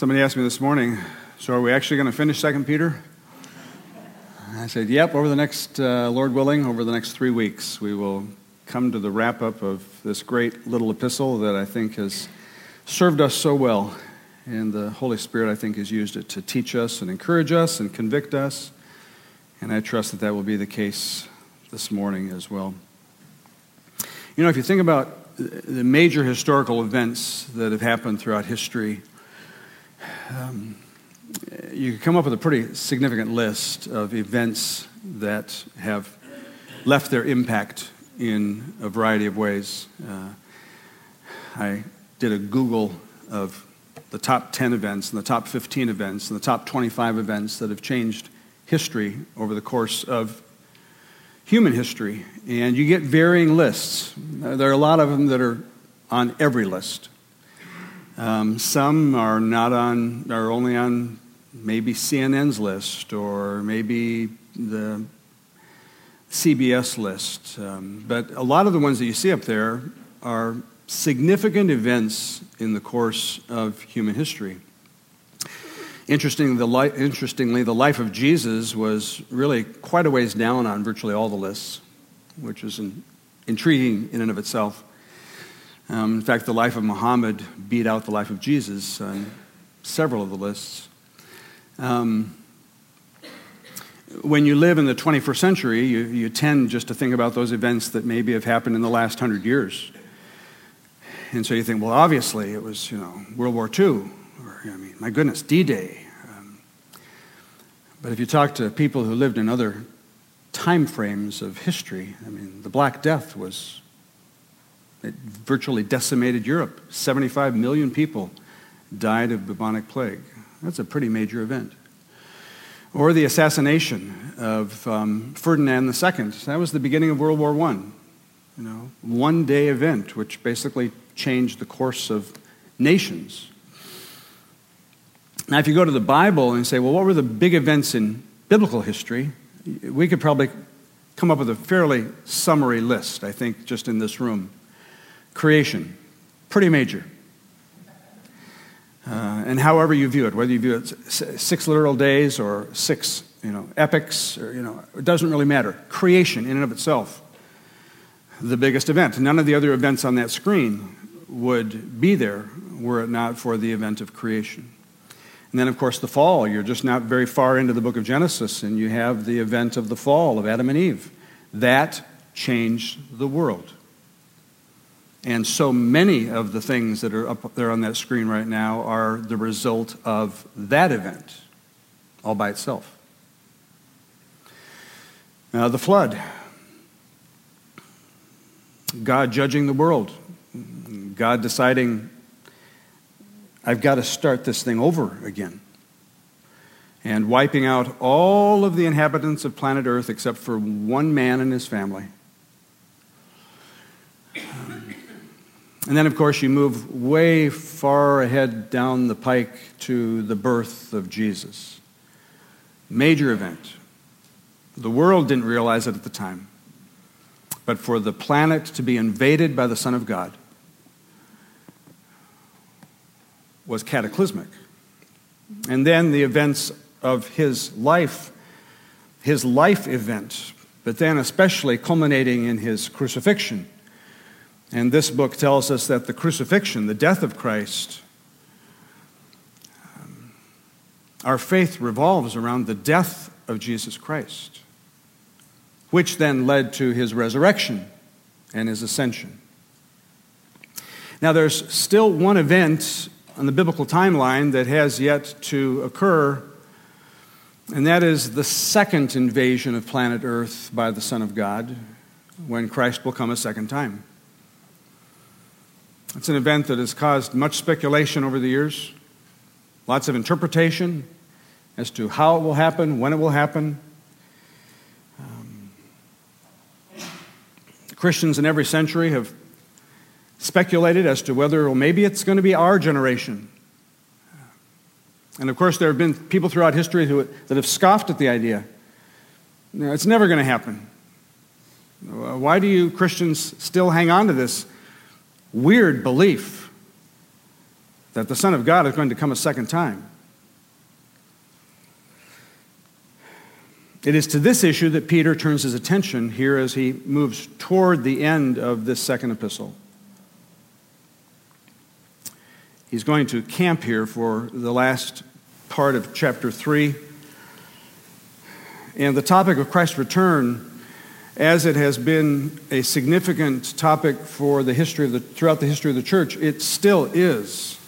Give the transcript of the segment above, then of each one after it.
Somebody asked me this morning, so are we actually going to finish Second Peter? I said, yep, over the next, uh, Lord willing, over the next three weeks, we will come to the wrap up of this great little epistle that I think has served us so well. And the Holy Spirit, I think, has used it to teach us and encourage us and convict us. And I trust that that will be the case this morning as well. You know, if you think about the major historical events that have happened throughout history, um, you come up with a pretty significant list of events that have left their impact in a variety of ways. Uh, I did a Google of the top 10 events and the top 15 events and the top 25 events that have changed history over the course of human history. And you get varying lists. There are a lot of them that are on every list. Um, some are not on, are only on maybe CNN's list or maybe the CBS list. Um, but a lot of the ones that you see up there are significant events in the course of human history. Interesting, the li- interestingly, the life of Jesus was really quite a ways down on virtually all the lists, which is intriguing in and of itself. Um, in fact, the life of Muhammad beat out the life of Jesus on several of the lists. Um, when you live in the 21st century, you, you tend just to think about those events that maybe have happened in the last hundred years. And so you think, well, obviously it was, you know, World War II, or, I mean, my goodness, D Day. Um, but if you talk to people who lived in other time frames of history, I mean, the Black Death was it virtually decimated Europe. 75 million people died of bubonic plague. That's a pretty major event. Or the assassination of um, Ferdinand II. That was the beginning of World War I. You know, one day event, which basically changed the course of nations. Now, if you go to the Bible and say, well, what were the big events in biblical history? We could probably come up with a fairly summary list, I think, just in this room. Creation, pretty major. Uh, and however you view it, whether you view it six literal days or six, you know, epics, or, you know, it doesn't really matter. Creation in and of itself, the biggest event. None of the other events on that screen would be there were it not for the event of creation. And then, of course, the fall. You're just not very far into the book of Genesis, and you have the event of the fall of Adam and Eve. That changed the world. And so many of the things that are up there on that screen right now are the result of that event all by itself. Now, the flood. God judging the world. God deciding, I've got to start this thing over again. And wiping out all of the inhabitants of planet Earth except for one man and his family. And then, of course, you move way far ahead down the pike to the birth of Jesus. Major event. The world didn't realize it at the time. But for the planet to be invaded by the Son of God was cataclysmic. And then the events of his life, his life event, but then especially culminating in his crucifixion and this book tells us that the crucifixion, the death of Christ, um, our faith revolves around the death of Jesus Christ, which then led to his resurrection and his ascension. Now, there's still one event on the biblical timeline that has yet to occur, and that is the second invasion of planet Earth by the Son of God when Christ will come a second time. It's an event that has caused much speculation over the years, lots of interpretation as to how it will happen, when it will happen. Um, Christians in every century have speculated as to whether, well, maybe it's going to be our generation. And of course, there have been people throughout history who, that have scoffed at the idea. No, it's never going to happen. Why do you Christians still hang on to this weird belief. that the Son of God is going to come a second time. It is to this issue that Peter turns his attention here as he moves toward the end of this second epistle. He's going to camp here for the last part of chapter 3. And the topic of Christ's return, as it has been a significant topic for the history of the, throughout the history of the church, it still is.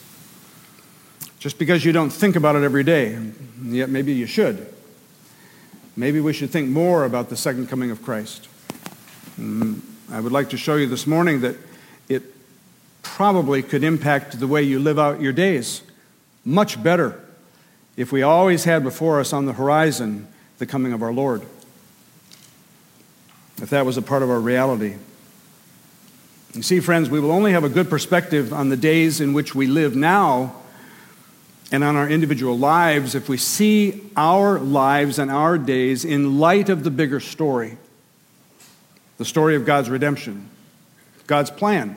Just because you don't think about it every day, yet maybe you should. Maybe we should think more about the second coming of Christ. Mm, I would like to show you this morning that it probably could impact the way you live out your days much better if we always had before us on the horizon the coming of our Lord. If that was a part of our reality. You see, friends, we will only have a good perspective on the days in which we live now and on our individual lives if we see our lives and our days in light of the bigger story the story of God's redemption, God's plan.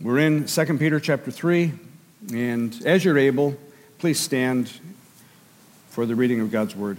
We're in 2 Peter chapter 3, and as you're able, please stand for the reading of God's word.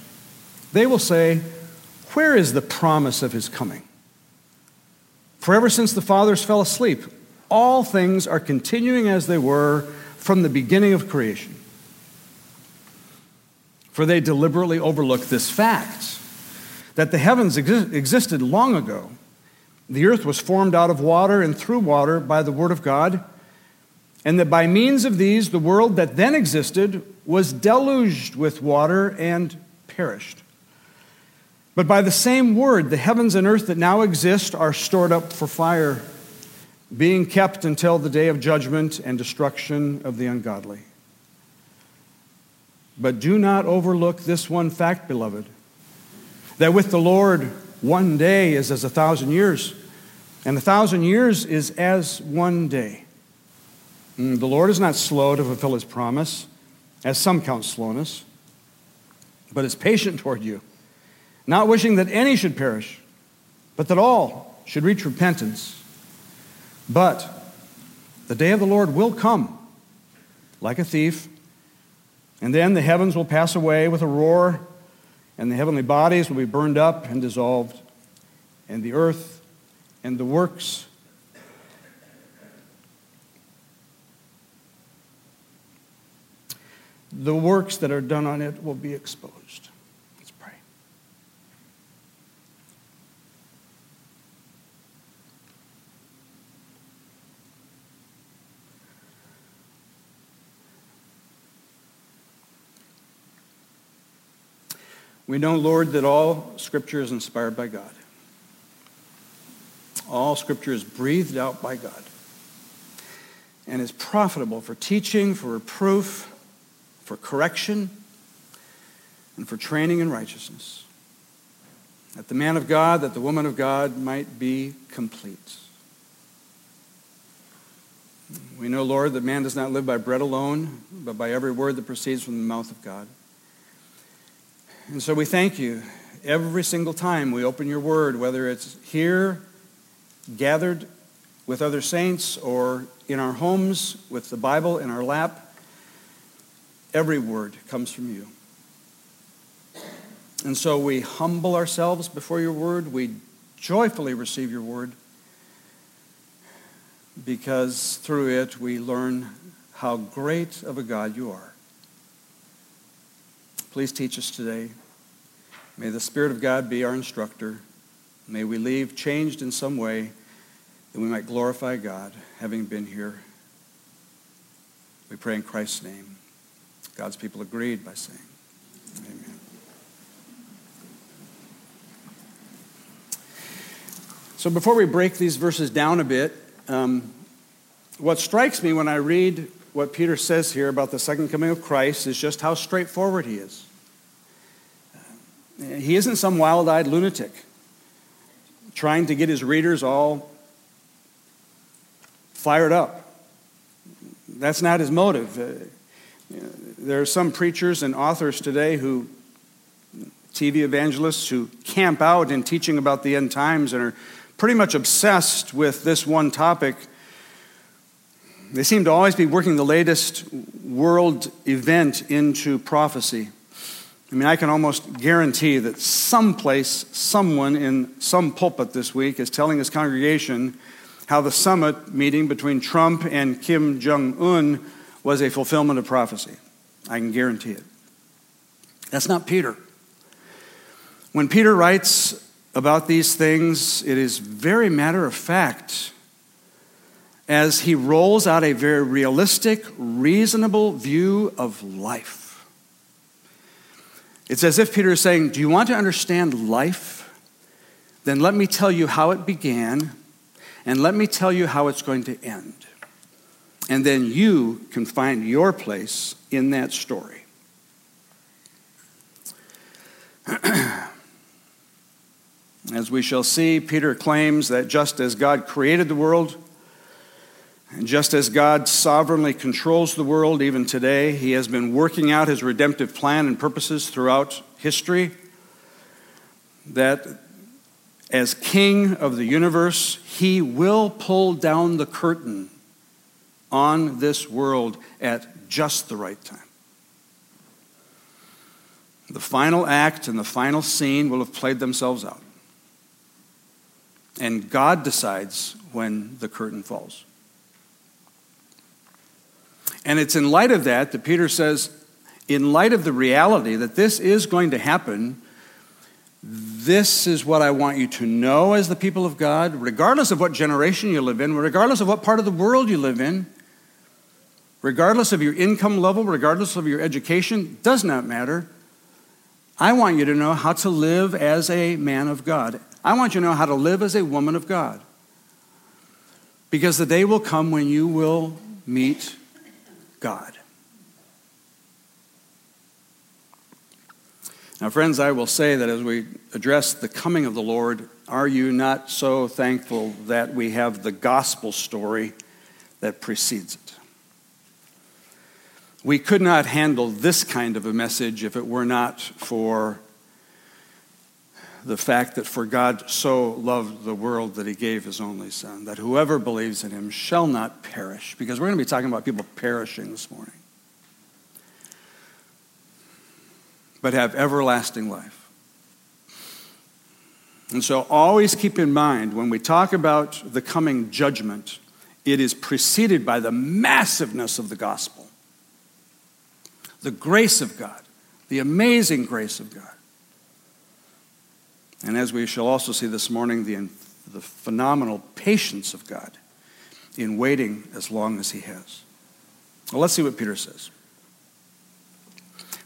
They will say, Where is the promise of his coming? For ever since the fathers fell asleep, all things are continuing as they were from the beginning of creation. For they deliberately overlook this fact that the heavens exi- existed long ago. The earth was formed out of water and through water by the word of God, and that by means of these, the world that then existed was deluged with water and perished. But by the same word, the heavens and earth that now exist are stored up for fire, being kept until the day of judgment and destruction of the ungodly. But do not overlook this one fact, beloved, that with the Lord, one day is as a thousand years, and a thousand years is as one day. Mm, the Lord is not slow to fulfill his promise, as some count slowness, but is patient toward you not wishing that any should perish, but that all should reach repentance. But the day of the Lord will come like a thief, and then the heavens will pass away with a roar, and the heavenly bodies will be burned up and dissolved, and the earth and the works the works that are done on it will be exposed. We know, Lord, that all Scripture is inspired by God. All Scripture is breathed out by God and is profitable for teaching, for reproof, for correction, and for training in righteousness, that the man of God, that the woman of God might be complete. We know, Lord, that man does not live by bread alone, but by every word that proceeds from the mouth of God. And so we thank you every single time we open your word, whether it's here, gathered with other saints, or in our homes with the Bible in our lap. Every word comes from you. And so we humble ourselves before your word. We joyfully receive your word because through it we learn how great of a God you are. Please teach us today. May the Spirit of God be our instructor. May we leave changed in some way that we might glorify God, having been here. We pray in Christ's name. God's people agreed by saying, Amen. So before we break these verses down a bit, um, what strikes me when I read what Peter says here about the second coming of Christ is just how straightforward he is. He isn't some wild eyed lunatic trying to get his readers all fired up. That's not his motive. Uh, there are some preachers and authors today who, TV evangelists, who camp out in teaching about the end times and are pretty much obsessed with this one topic. They seem to always be working the latest world event into prophecy. I mean, I can almost guarantee that someplace, someone in some pulpit this week is telling his congregation how the summit meeting between Trump and Kim Jong un was a fulfillment of prophecy. I can guarantee it. That's not Peter. When Peter writes about these things, it is very matter of fact as he rolls out a very realistic, reasonable view of life. It's as if Peter is saying, Do you want to understand life? Then let me tell you how it began, and let me tell you how it's going to end. And then you can find your place in that story. as we shall see, Peter claims that just as God created the world, and just as God sovereignly controls the world even today, He has been working out His redemptive plan and purposes throughout history. That as King of the universe, He will pull down the curtain on this world at just the right time. The final act and the final scene will have played themselves out. And God decides when the curtain falls. And it's in light of that that Peter says, in light of the reality that this is going to happen, this is what I want you to know as the people of God, regardless of what generation you live in, regardless of what part of the world you live in, regardless of your income level, regardless of your education, does not matter. I want you to know how to live as a man of God. I want you to know how to live as a woman of God. Because the day will come when you will meet God. Now, friends, I will say that as we address the coming of the Lord, are you not so thankful that we have the gospel story that precedes it? We could not handle this kind of a message if it were not for the fact that for God so loved the world that he gave his only son, that whoever believes in him shall not perish. Because we're going to be talking about people perishing this morning, but have everlasting life. And so always keep in mind when we talk about the coming judgment, it is preceded by the massiveness of the gospel, the grace of God, the amazing grace of God. And as we shall also see this morning, the, the phenomenal patience of God in waiting as long as He has. Well, let's see what Peter says.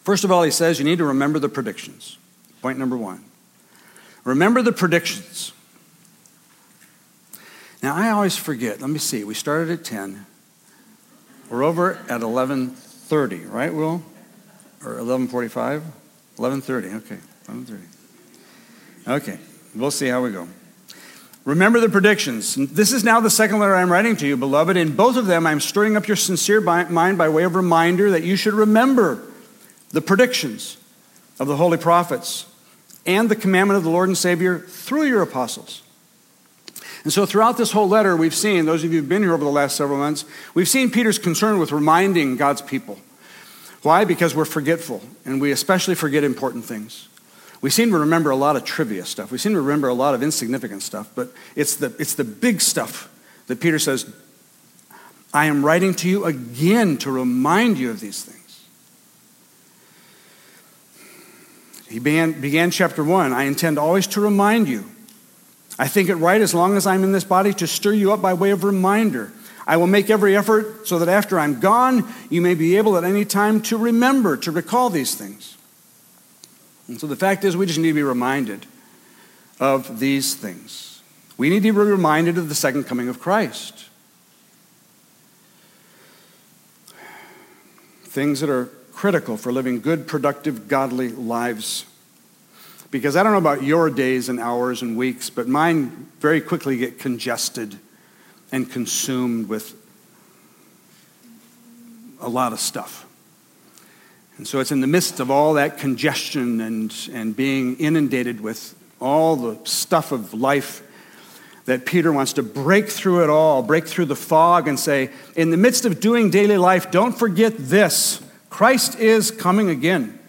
First of all, he says you need to remember the predictions. Point number one. Remember the predictions. Now, I always forget. Let me see. We started at 10. We're over at 11:30, right, Will? Or 11:45? 11:30. Okay. 11:30. Okay, we'll see how we go. Remember the predictions. This is now the second letter I'm writing to you, beloved. In both of them, I'm stirring up your sincere mind by way of reminder that you should remember the predictions of the holy prophets and the commandment of the Lord and Savior through your apostles. And so, throughout this whole letter, we've seen, those of you who've been here over the last several months, we've seen Peter's concern with reminding God's people. Why? Because we're forgetful, and we especially forget important things. We seem to remember a lot of trivia stuff. We seem to remember a lot of insignificant stuff, but it's the, it's the big stuff that Peter says, I am writing to you again to remind you of these things. He began, began chapter 1 I intend always to remind you. I think it right as long as I'm in this body to stir you up by way of reminder. I will make every effort so that after I'm gone, you may be able at any time to remember, to recall these things. And so the fact is, we just need to be reminded of these things. We need to be reminded of the second coming of Christ. Things that are critical for living good, productive, godly lives. Because I don't know about your days and hours and weeks, but mine very quickly get congested and consumed with a lot of stuff. And so it's in the midst of all that congestion and, and being inundated with all the stuff of life that Peter wants to break through it all, break through the fog, and say, in the midst of doing daily life, don't forget this Christ is coming again.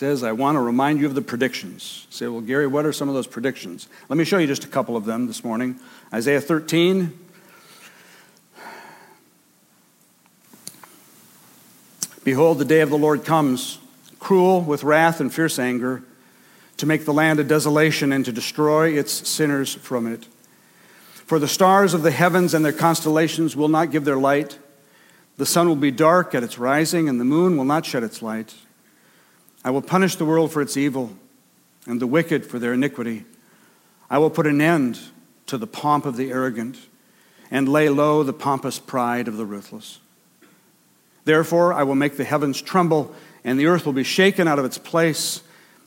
Says, I want to remind you of the predictions. You say, well, Gary, what are some of those predictions? Let me show you just a couple of them this morning. Isaiah 13. Behold, the day of the Lord comes, cruel with wrath and fierce anger, to make the land a desolation and to destroy its sinners from it. For the stars of the heavens and their constellations will not give their light. The sun will be dark at its rising, and the moon will not shed its light. I will punish the world for its evil, and the wicked for their iniquity. I will put an end to the pomp of the arrogant, and lay low the pompous pride of the ruthless. Therefore, I will make the heavens tremble, and the earth will be shaken out of its place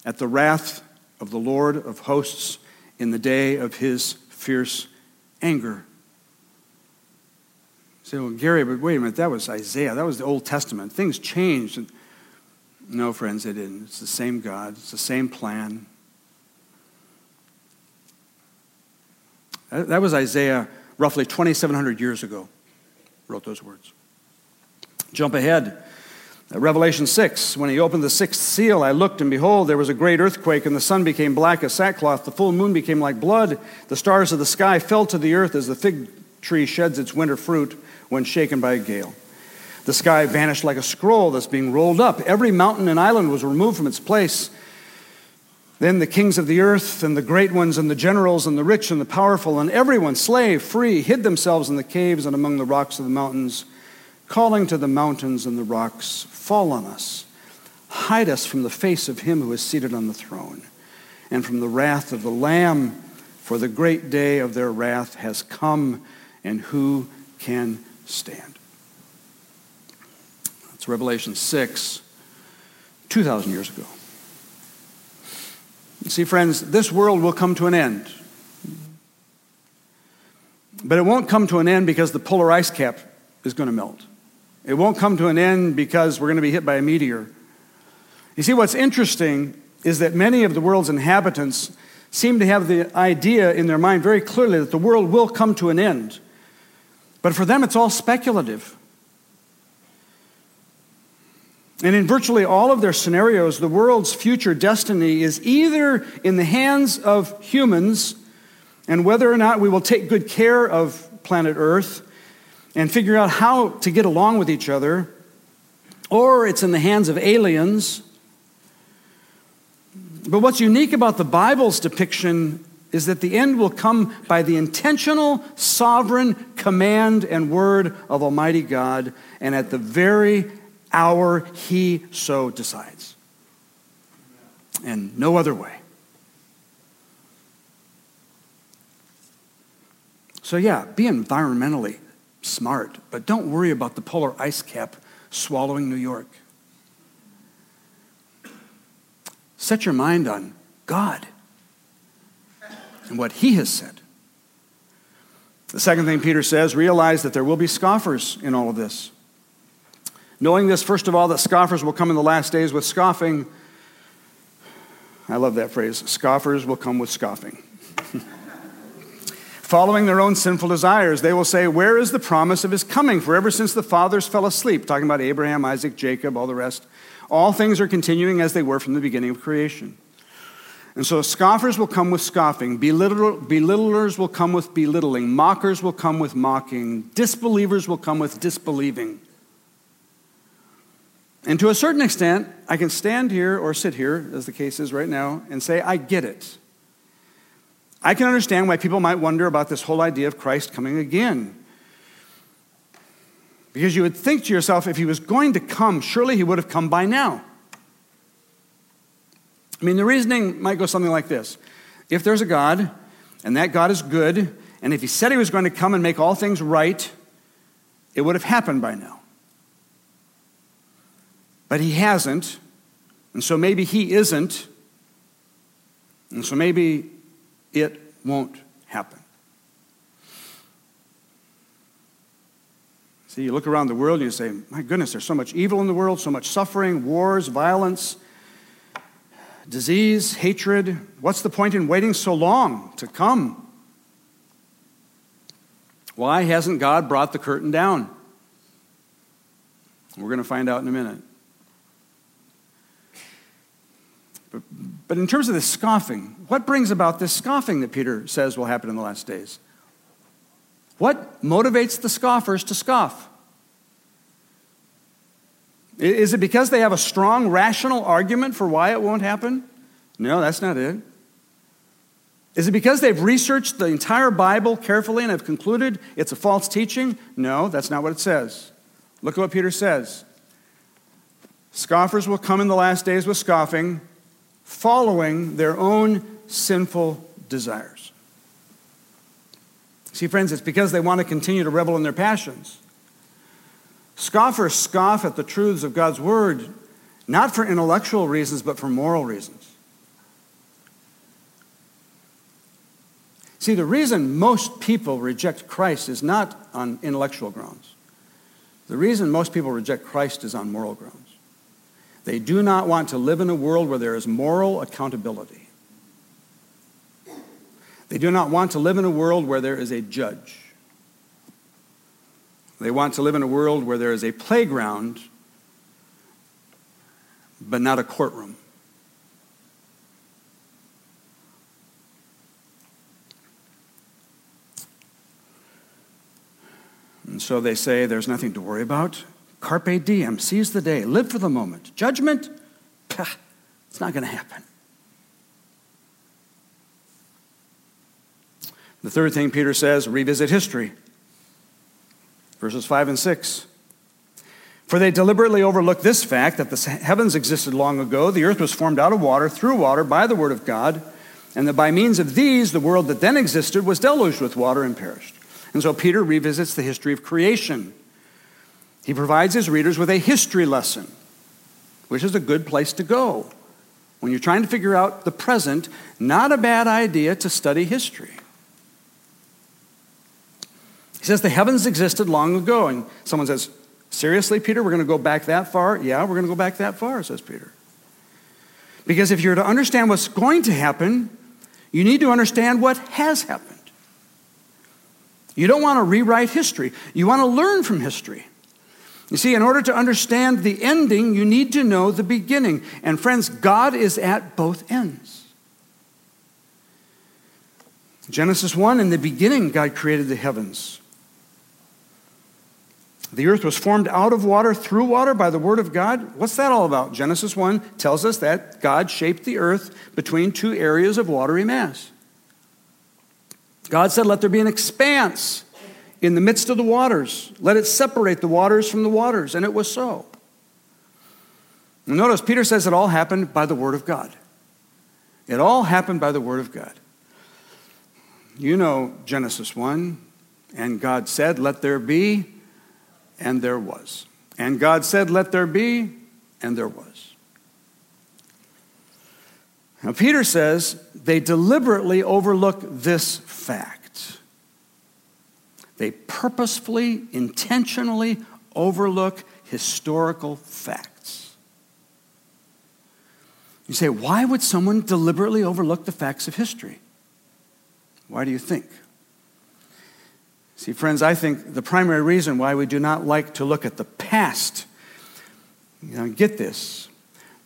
at the wrath of the Lord of hosts in the day of his fierce anger. You say, well, Gary, but wait a minute, that was Isaiah. That was the Old Testament. Things changed. No, friends, they didn't. It's the same God, it's the same plan. That was Isaiah roughly 2,700 years ago, wrote those words. Jump ahead. Revelation 6, when he opened the sixth seal, I looked, and behold, there was a great earthquake, and the sun became black as sackcloth, the full moon became like blood, the stars of the sky fell to the earth as the fig tree sheds its winter fruit when shaken by a gale. The sky vanished like a scroll that's being rolled up. Every mountain and island was removed from its place. Then the kings of the earth, and the great ones, and the generals, and the rich, and the powerful, and everyone, slave, free, hid themselves in the caves and among the rocks of the mountains calling to the mountains and the rocks, Fall on us, hide us from the face of him who is seated on the throne, and from the wrath of the Lamb, for the great day of their wrath has come, and who can stand? That's Revelation 6, 2,000 years ago. See, friends, this world will come to an end. But it won't come to an end because the polar ice cap is going to melt. It won't come to an end because we're going to be hit by a meteor. You see, what's interesting is that many of the world's inhabitants seem to have the idea in their mind very clearly that the world will come to an end. But for them, it's all speculative. And in virtually all of their scenarios, the world's future destiny is either in the hands of humans, and whether or not we will take good care of planet Earth, and figure out how to get along with each other, or it's in the hands of aliens. But what's unique about the Bible's depiction is that the end will come by the intentional, sovereign command and word of Almighty God, and at the very hour He so decides. And no other way. So, yeah, be environmentally smart, but don't worry about the polar ice cap swallowing New York. Set your mind on God and what He has said. The second thing Peter says realize that there will be scoffers in all of this. Knowing this, first of all, that scoffers will come in the last days with scoffing. I love that phrase scoffers will come with scoffing. following their own sinful desires. They will say, Where is the promise of his coming? For ever since the fathers fell asleep, talking about Abraham, Isaac, Jacob, all the rest, all things are continuing as they were from the beginning of creation. And so scoffers will come with scoffing, belittlers will come with belittling, mockers will come with mocking, disbelievers will come with disbelieving. And to a certain extent, I can stand here or sit here, as the case is right now, and say, I get it. I can understand why people might wonder about this whole idea of Christ coming again. Because you would think to yourself, if he was going to come, surely he would have come by now. I mean, the reasoning might go something like this If there's a God, and that God is good, and if he said he was going to come and make all things right, it would have happened by now. But he hasn't, and so maybe he isn't, and so maybe it won't happen. See, you look around the world and you say, my goodness, there's so much evil in the world, so much suffering, wars, violence, disease, hatred. What's the point in waiting so long to come? Why hasn't God brought the curtain down? We're going to find out in a minute. But, in terms of the scoffing, what brings about this scoffing that Peter says will happen in the last days? What motivates the scoffers to scoff? Is it because they have a strong rational argument for why it won't happen? No, that's not it. Is it because they've researched the entire Bible carefully and have concluded it's a false teaching? No, that's not what it says. Look at what Peter says. Scoffers will come in the last days with scoffing, following their own sinful desires. See, friends, it's because they want to continue to revel in their passions. Scoffers scoff at the truths of God's word, not for intellectual reasons, but for moral reasons. See, the reason most people reject Christ is not on intellectual grounds. The reason most people reject Christ is on moral grounds. They do not want to live in a world where there is moral accountability. They do not want to live in a world where there is a judge. They want to live in a world where there is a playground, but not a courtroom. And so they say there's nothing to worry about. Carpe diem, seize the day, live for the moment. Judgment, pah, it's not going to happen. The third thing Peter says revisit history verses 5 and 6. For they deliberately overlook this fact that the heavens existed long ago, the earth was formed out of water, through water, by the word of God, and that by means of these, the world that then existed was deluged with water and perished. And so Peter revisits the history of creation. He provides his readers with a history lesson, which is a good place to go. When you're trying to figure out the present, not a bad idea to study history. He says the heavens existed long ago. And someone says, Seriously, Peter, we're going to go back that far? Yeah, we're going to go back that far, says Peter. Because if you're to understand what's going to happen, you need to understand what has happened. You don't want to rewrite history, you want to learn from history. You see, in order to understand the ending, you need to know the beginning. And friends, God is at both ends. Genesis 1 In the beginning, God created the heavens. The earth was formed out of water through water by the word of God. What's that all about? Genesis 1 tells us that God shaped the earth between two areas of watery mass. God said, Let there be an expanse in the midst of the waters. Let it separate the waters from the waters. And it was so. Notice, Peter says it all happened by the word of God. It all happened by the word of God. You know Genesis 1, and God said, Let there be and there was. And God said, Let there be, and there was. Now, Peter says they deliberately overlook this fact. They purposefully, intentionally overlook historical facts. You say, why would someone deliberately overlook the facts of history? Why do you think? See, friends, I think the primary reason why we do not like to look at the past, you know, get this.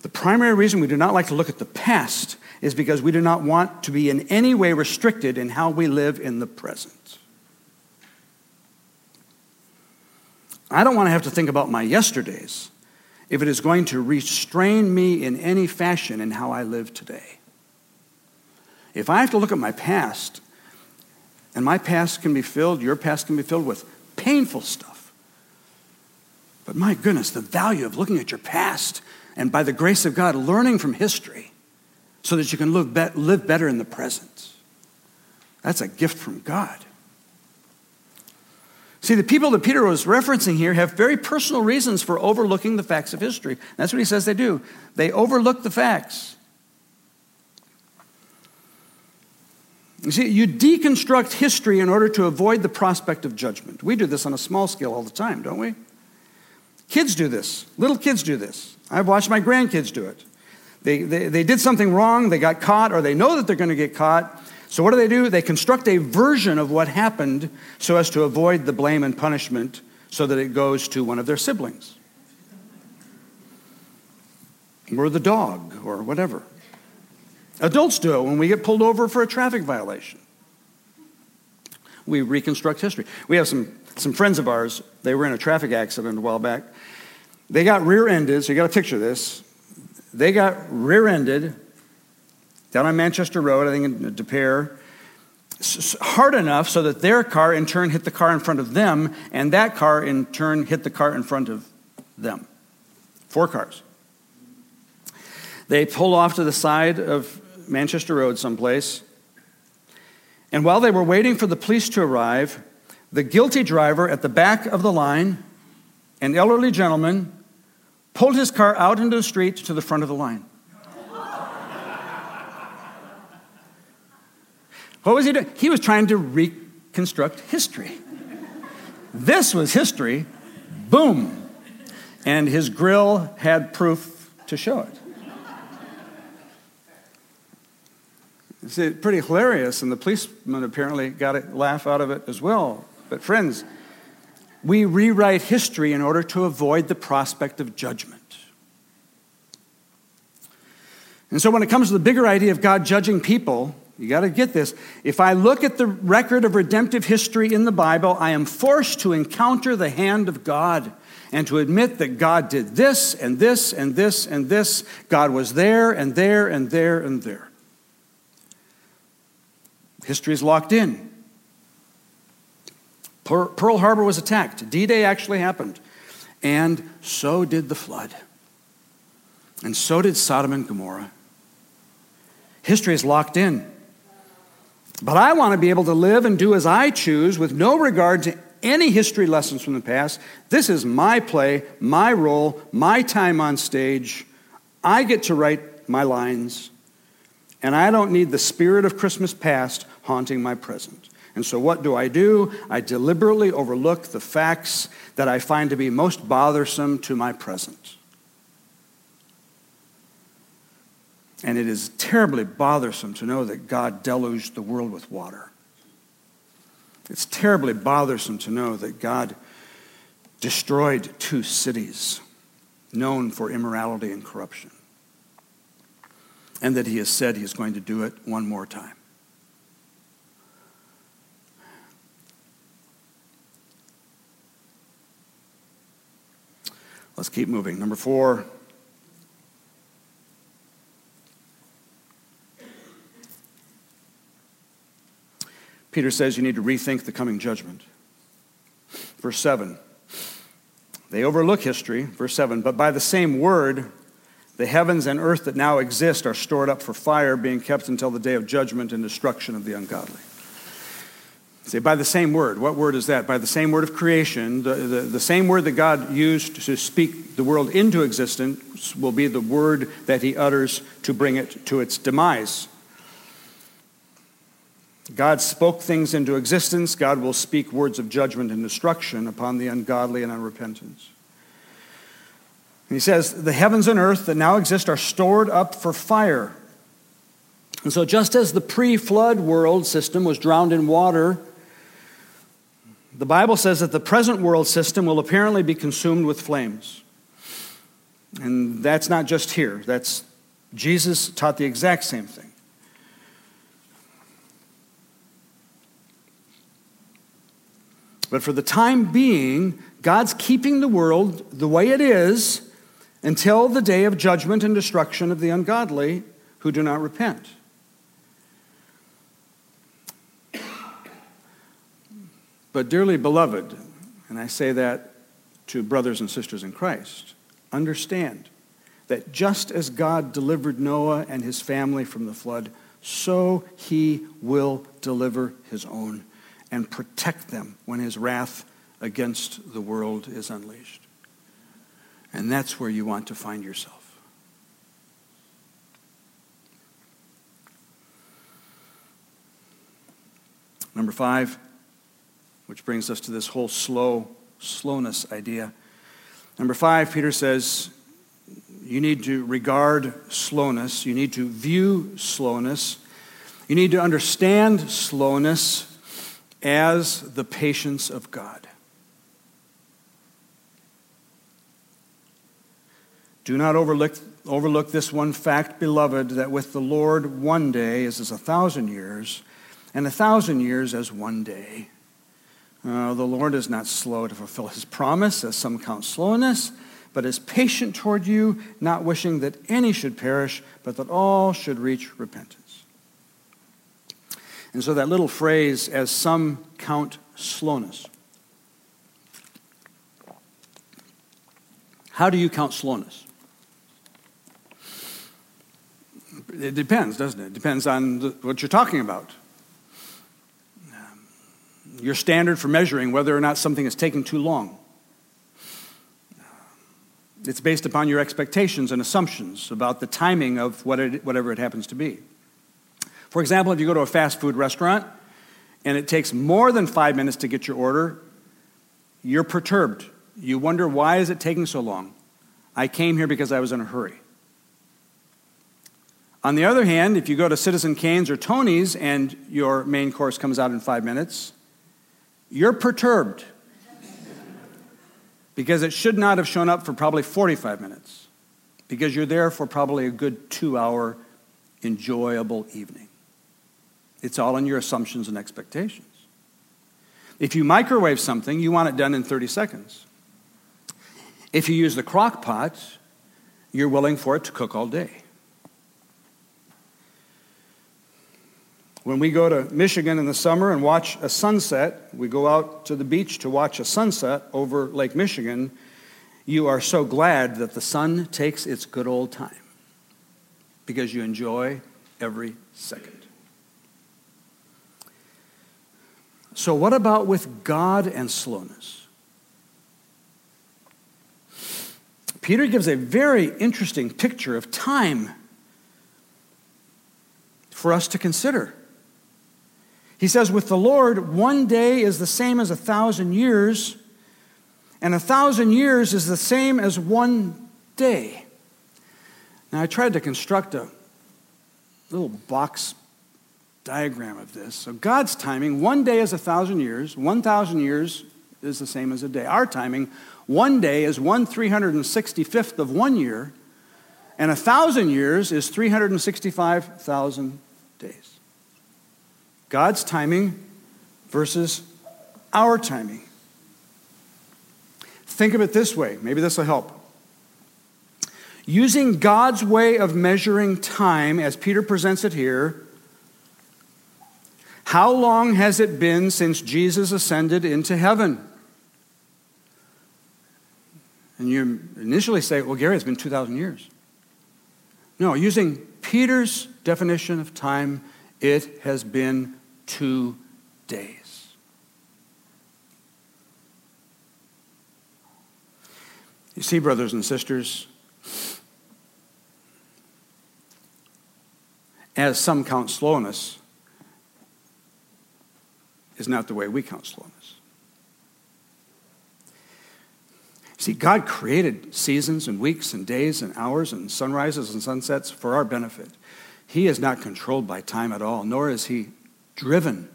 The primary reason we do not like to look at the past is because we do not want to be in any way restricted in how we live in the present. I don't want to have to think about my yesterdays if it is going to restrain me in any fashion in how I live today. If I have to look at my past, and my past can be filled, your past can be filled with painful stuff. But my goodness, the value of looking at your past and by the grace of God, learning from history so that you can live, better in the present. That's a gift from God. See, the people that Peter was referencing here have very personal reasons for overlooking the facts of history. That's what he says they do. They overlook the facts. You see, you deconstruct history in order to avoid the prospect of judgment. We do this on a small scale all the time, don't we? Kids do this. Little kids do this. I've watched my grandkids do it. They, they, they did something wrong, they got caught, or they know that they're going to get caught. So, what do they do? They construct a version of what happened so as to avoid the blame and punishment so that it goes to one of their siblings or the dog or whatever. Adults do it when we get pulled over for a traffic violation. We reconstruct history. We have some, some friends of ours, they were in a traffic accident a while back. They got rear ended, so you got to picture this. They got rear ended down on Manchester Road, I think in De Pere, hard enough so that their car in turn hit the car in front of them, and that car in turn hit the car in front of them. Four cars. They pulled off to the side of Manchester Road someplace. And while they were waiting for the police to arrive, the guilty driver at the back of the line, an elderly gentleman, pulled his car out into the street to the front of the line. What was he doing? He was trying to reconstruct history. This was history. Boom. And his grill had proof to show it. It's pretty hilarious, and the policeman apparently got a laugh out of it as well. But, friends, we rewrite history in order to avoid the prospect of judgment. And so, when it comes to the bigger idea of God judging people, you got to get this. If I look at the record of redemptive history in the Bible, I am forced to encounter the hand of God and to admit that God did this and this and this and this. God was there and there and there and there. History is locked in. Pearl Harbor was attacked. D Day actually happened. And so did the flood. And so did Sodom and Gomorrah. History is locked in. But I want to be able to live and do as I choose with no regard to any history lessons from the past. This is my play, my role, my time on stage. I get to write my lines. And I don't need the spirit of Christmas past haunting my present. And so, what do I do? I deliberately overlook the facts that I find to be most bothersome to my present. And it is terribly bothersome to know that God deluged the world with water. It's terribly bothersome to know that God destroyed two cities known for immorality and corruption and that he has said he is going to do it one more time. Let's keep moving. Number four. Peter says you need to rethink the coming judgment. Verse 7. They overlook history, verse 7, but by the same word, the heavens and earth that now exist are stored up for fire, being kept until the day of judgment and destruction of the ungodly. Say, by the same word. What word is that? By the same word of creation. The, the, the, same word that God used to speak the world into existence will be the word that he utters to bring it to its demise. God spoke things into existence. God will speak words of judgment and destruction upon the ungodly and unrepentant. He says, The heavens and earth that now exist are stored up for fire. And so, just as the pre flood world system was drowned in water, the Bible says that the present world system will apparently be consumed with flames. And that's not just here, that's Jesus taught the exact same thing. But for the time being, God's keeping the world the way it is until the day of judgment and destruction of the ungodly who do not repent. But, dearly beloved, and I say that to brothers and sisters in Christ, understand that just as God delivered Noah and his family from the flood, so he will deliver his own and protect them when his wrath against the world is unleashed. And that's where you want to find yourself. Number five, which brings us to this whole slow, slowness idea. Number five, Peter says, you need to regard slowness, you need to view slowness, you need to understand slowness as the patience of God. Do not overlook, overlook this one fact, beloved, that with the Lord one day is as a thousand years, and a thousand years as one day. Uh, the Lord is not slow to fulfill his promise, as some count slowness, but is patient toward you, not wishing that any should perish, but that all should reach repentance. And so that little phrase, as some count slowness. How do you count slowness? It depends, doesn't it? It depends on the, what you're talking about. Your standard for measuring whether or not something is taking too long. It's based upon your expectations and assumptions about the timing of what it, whatever it happens to be. For example, if you go to a fast food restaurant and it takes more than five minutes to get your order, you're perturbed. You wonder, why is it taking so long? I came here because I was in a hurry. On the other hand, if you go to Citizen Cane's or Tony's and your main course comes out in five minutes, you're perturbed because it should not have shown up for probably 45 minutes because you're there for probably a good two hour enjoyable evening. It's all in your assumptions and expectations. If you microwave something, you want it done in 30 seconds. If you use the crock pot, you're willing for it to cook all day. When we go to Michigan in the summer and watch a sunset, we go out to the beach to watch a sunset over Lake Michigan, you are so glad that the sun takes its good old time because you enjoy every second. So, what about with God and slowness? Peter gives a very interesting picture of time for us to consider. He says, With the Lord, one day is the same as a thousand years, and a thousand years is the same as one day. Now, I tried to construct a little box diagram of this. So, God's timing, one day is a thousand years, 1,000 years is the same as a day. Our timing, one day is 1 365th of one year, and a thousand years is 365,000 days. God's timing versus our timing. Think of it this way, maybe this will help. Using God's way of measuring time, as Peter presents it here, how long has it been since Jesus ascended into heaven? And you initially say, well, Gary, it's been 2,000 years. No, using Peter's definition of time, it has been two days. You see, brothers and sisters, as some count slowness, is not the way we count slowness. See, God created seasons and weeks and days and hours and sunrises and sunsets for our benefit. He is not controlled by time at all, nor is he driven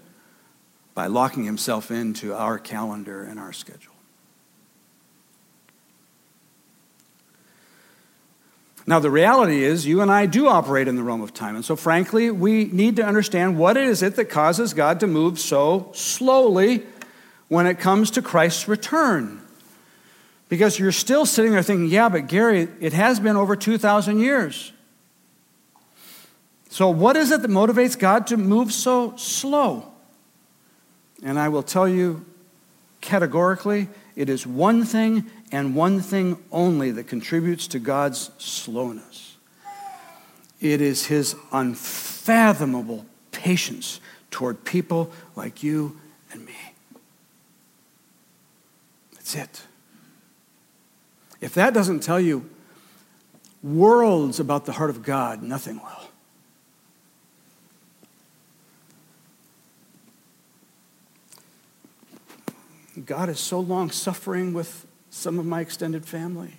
by locking himself into our calendar and our schedule. Now, the reality is, you and I do operate in the realm of time. And so, frankly, we need to understand what is it that causes God to move so slowly when it comes to Christ's return. Because you're still sitting there thinking, yeah, but Gary, it has been over 2,000 years. So, what is it that motivates God to move so slow? And I will tell you categorically, it is one thing and one thing only that contributes to God's slowness it is his unfathomable patience toward people like you and me. That's it. If that doesn't tell you worlds about the heart of God, nothing will. God is so long suffering with some of my extended family.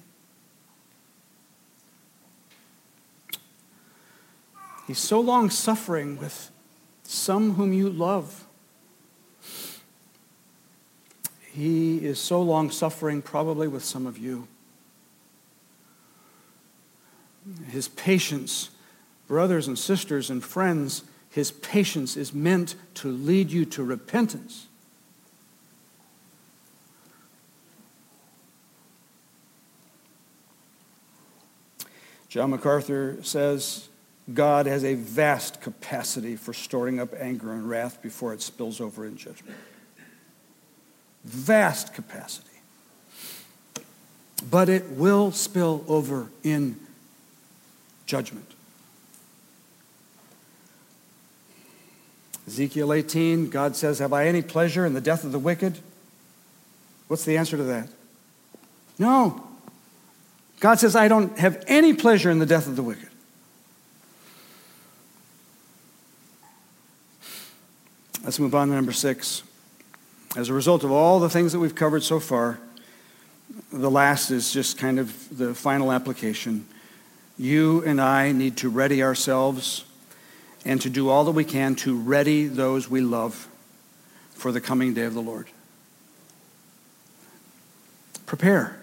He's so long suffering with some whom you love. He is so long suffering, probably with some of you. His patience, brothers and sisters and friends, his patience is meant to lead you to repentance. John MacArthur says God has a vast capacity for storing up anger and wrath before it spills over in judgment. Vast capacity. But it will spill over in judgment. Ezekiel 18, God says, Have I any pleasure in the death of the wicked? What's the answer to that? No. God says, I don't have any pleasure in the death of the wicked. Let's move on to number six. As a result of all the things that we've covered so far, the last is just kind of the final application. You and I need to ready ourselves and to do all that we can to ready those we love for the coming day of the Lord. Prepare.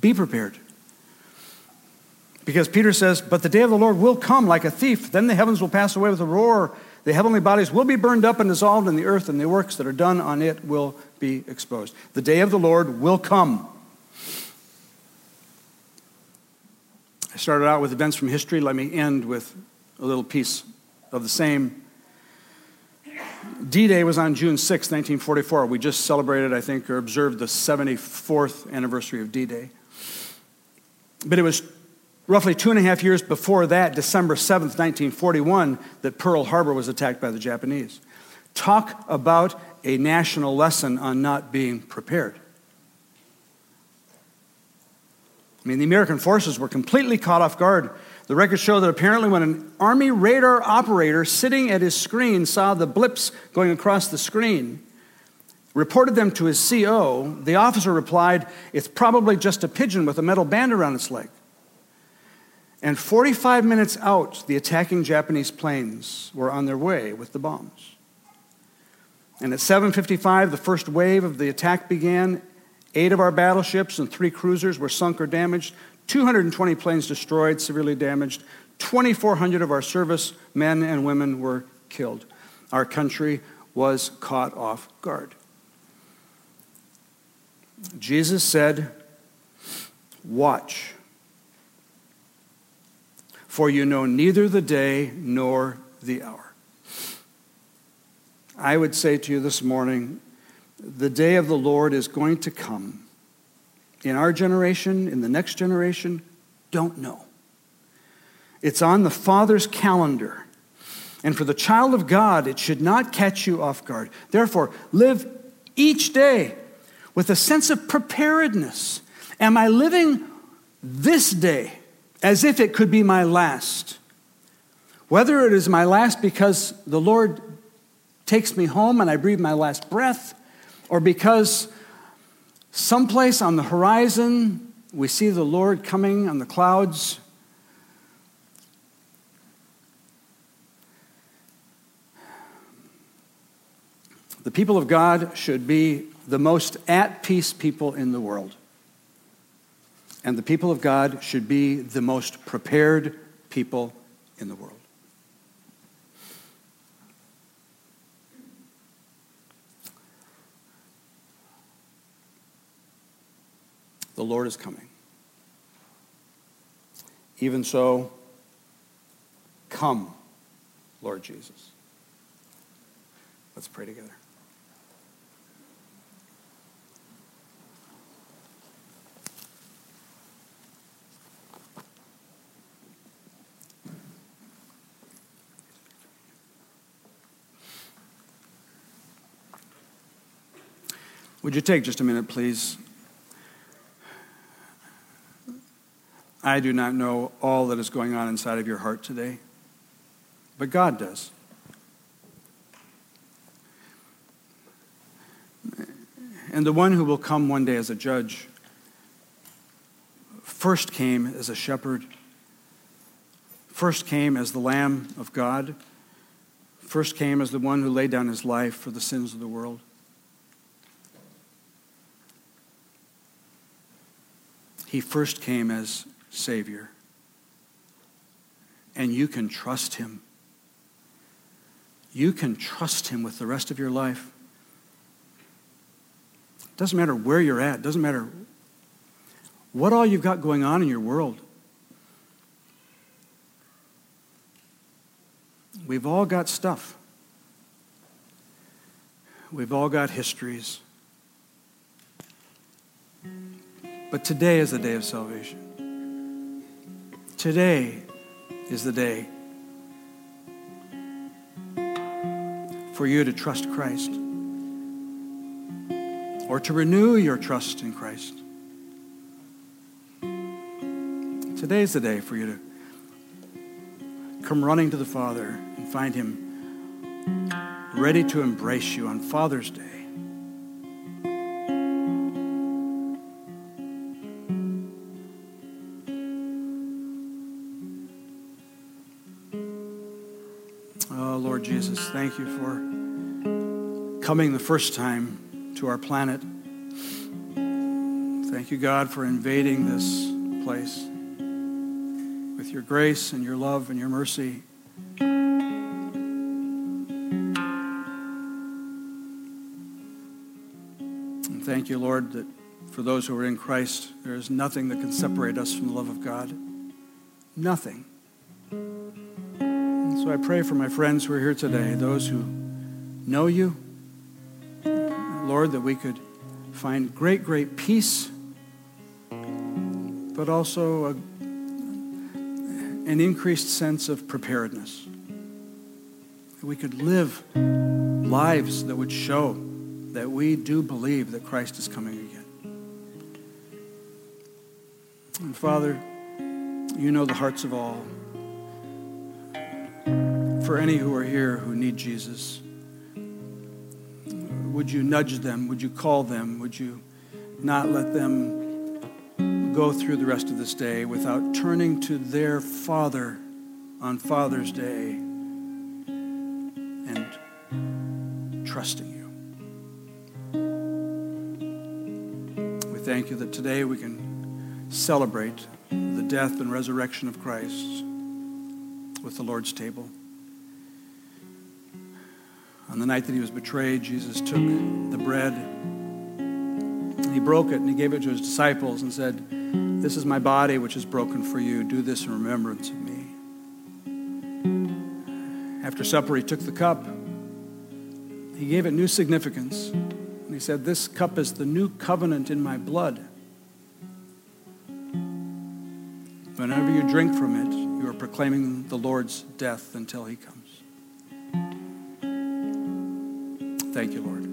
Be prepared. Because Peter says, But the day of the Lord will come like a thief. Then the heavens will pass away with a roar. The heavenly bodies will be burned up and dissolved, and the earth and the works that are done on it will be exposed. The day of the Lord will come. I started out with events from history. Let me end with a little piece of the same. D Day was on June 6, 1944. We just celebrated, I think, or observed the 74th anniversary of D Day. But it was roughly two and a half years before that, December 7th, 1941, that Pearl Harbor was attacked by the Japanese. Talk about a national lesson on not being prepared. I mean, the American forces were completely caught off guard. The records show that apparently, when an Army radar operator sitting at his screen saw the blips going across the screen, reported them to his CO, the officer replied, It's probably just a pigeon with a metal band around its leg. And 45 minutes out, the attacking Japanese planes were on their way with the bombs. And at 7:55, the first wave of the attack began. Eight of our battleships and three cruisers were sunk or damaged. 220 planes destroyed, severely damaged. 2,400 of our service men and women were killed. Our country was caught off guard. Jesus said, Watch for you know neither the day nor the hour. I would say to you this morning, the day of the Lord is going to come. In our generation, in the next generation, don't know. It's on the Father's calendar. And for the child of God, it should not catch you off guard. Therefore, live each day with a sense of preparedness. Am I living this day as if it could be my last. Whether it is my last because the Lord takes me home and I breathe my last breath, or because someplace on the horizon we see the Lord coming on the clouds. The people of God should be the most at peace people in the world and the people of God should be the most prepared people in the world. The Lord is coming. Even so, come, Lord Jesus. Let's pray together. Would you take just a minute, please? I do not know all that is going on inside of your heart today, but God does. And the one who will come one day as a judge first came as a shepherd, first came as the Lamb of God, first came as the one who laid down his life for the sins of the world. He first came as Savior. And you can trust Him. You can trust Him with the rest of your life. It Doesn't matter where you're at, it doesn't matter what all you've got going on in your world. We've all got stuff. We've all got histories. But today is the day of salvation. Today is the day for you to trust Christ or to renew your trust in Christ. Today is the day for you to come running to the Father and find Him ready to embrace you on Father's Day. You for coming the first time to our planet. Thank you, God, for invading this place with your grace and your love and your mercy. And thank you, Lord, that for those who are in Christ, there is nothing that can separate us from the love of God. Nothing. So I pray for my friends who are here today, those who know you Lord, that we could find great, great peace, but also a, an increased sense of preparedness. That we could live lives that would show that we do believe that Christ is coming again. And Father, you know the hearts of all. For any who are here who need Jesus, would you nudge them? Would you call them? Would you not let them go through the rest of this day without turning to their Father on Father's Day and trusting you? We thank you that today we can celebrate the death and resurrection of Christ with the Lord's table. On the night that he was betrayed, Jesus took the bread and he broke it and he gave it to his disciples and said, This is my body which is broken for you. Do this in remembrance of me. After supper, he took the cup. He gave it new significance. And he said, This cup is the new covenant in my blood. Whenever you drink from it, you are proclaiming the Lord's death until he comes. Thank you, Lord.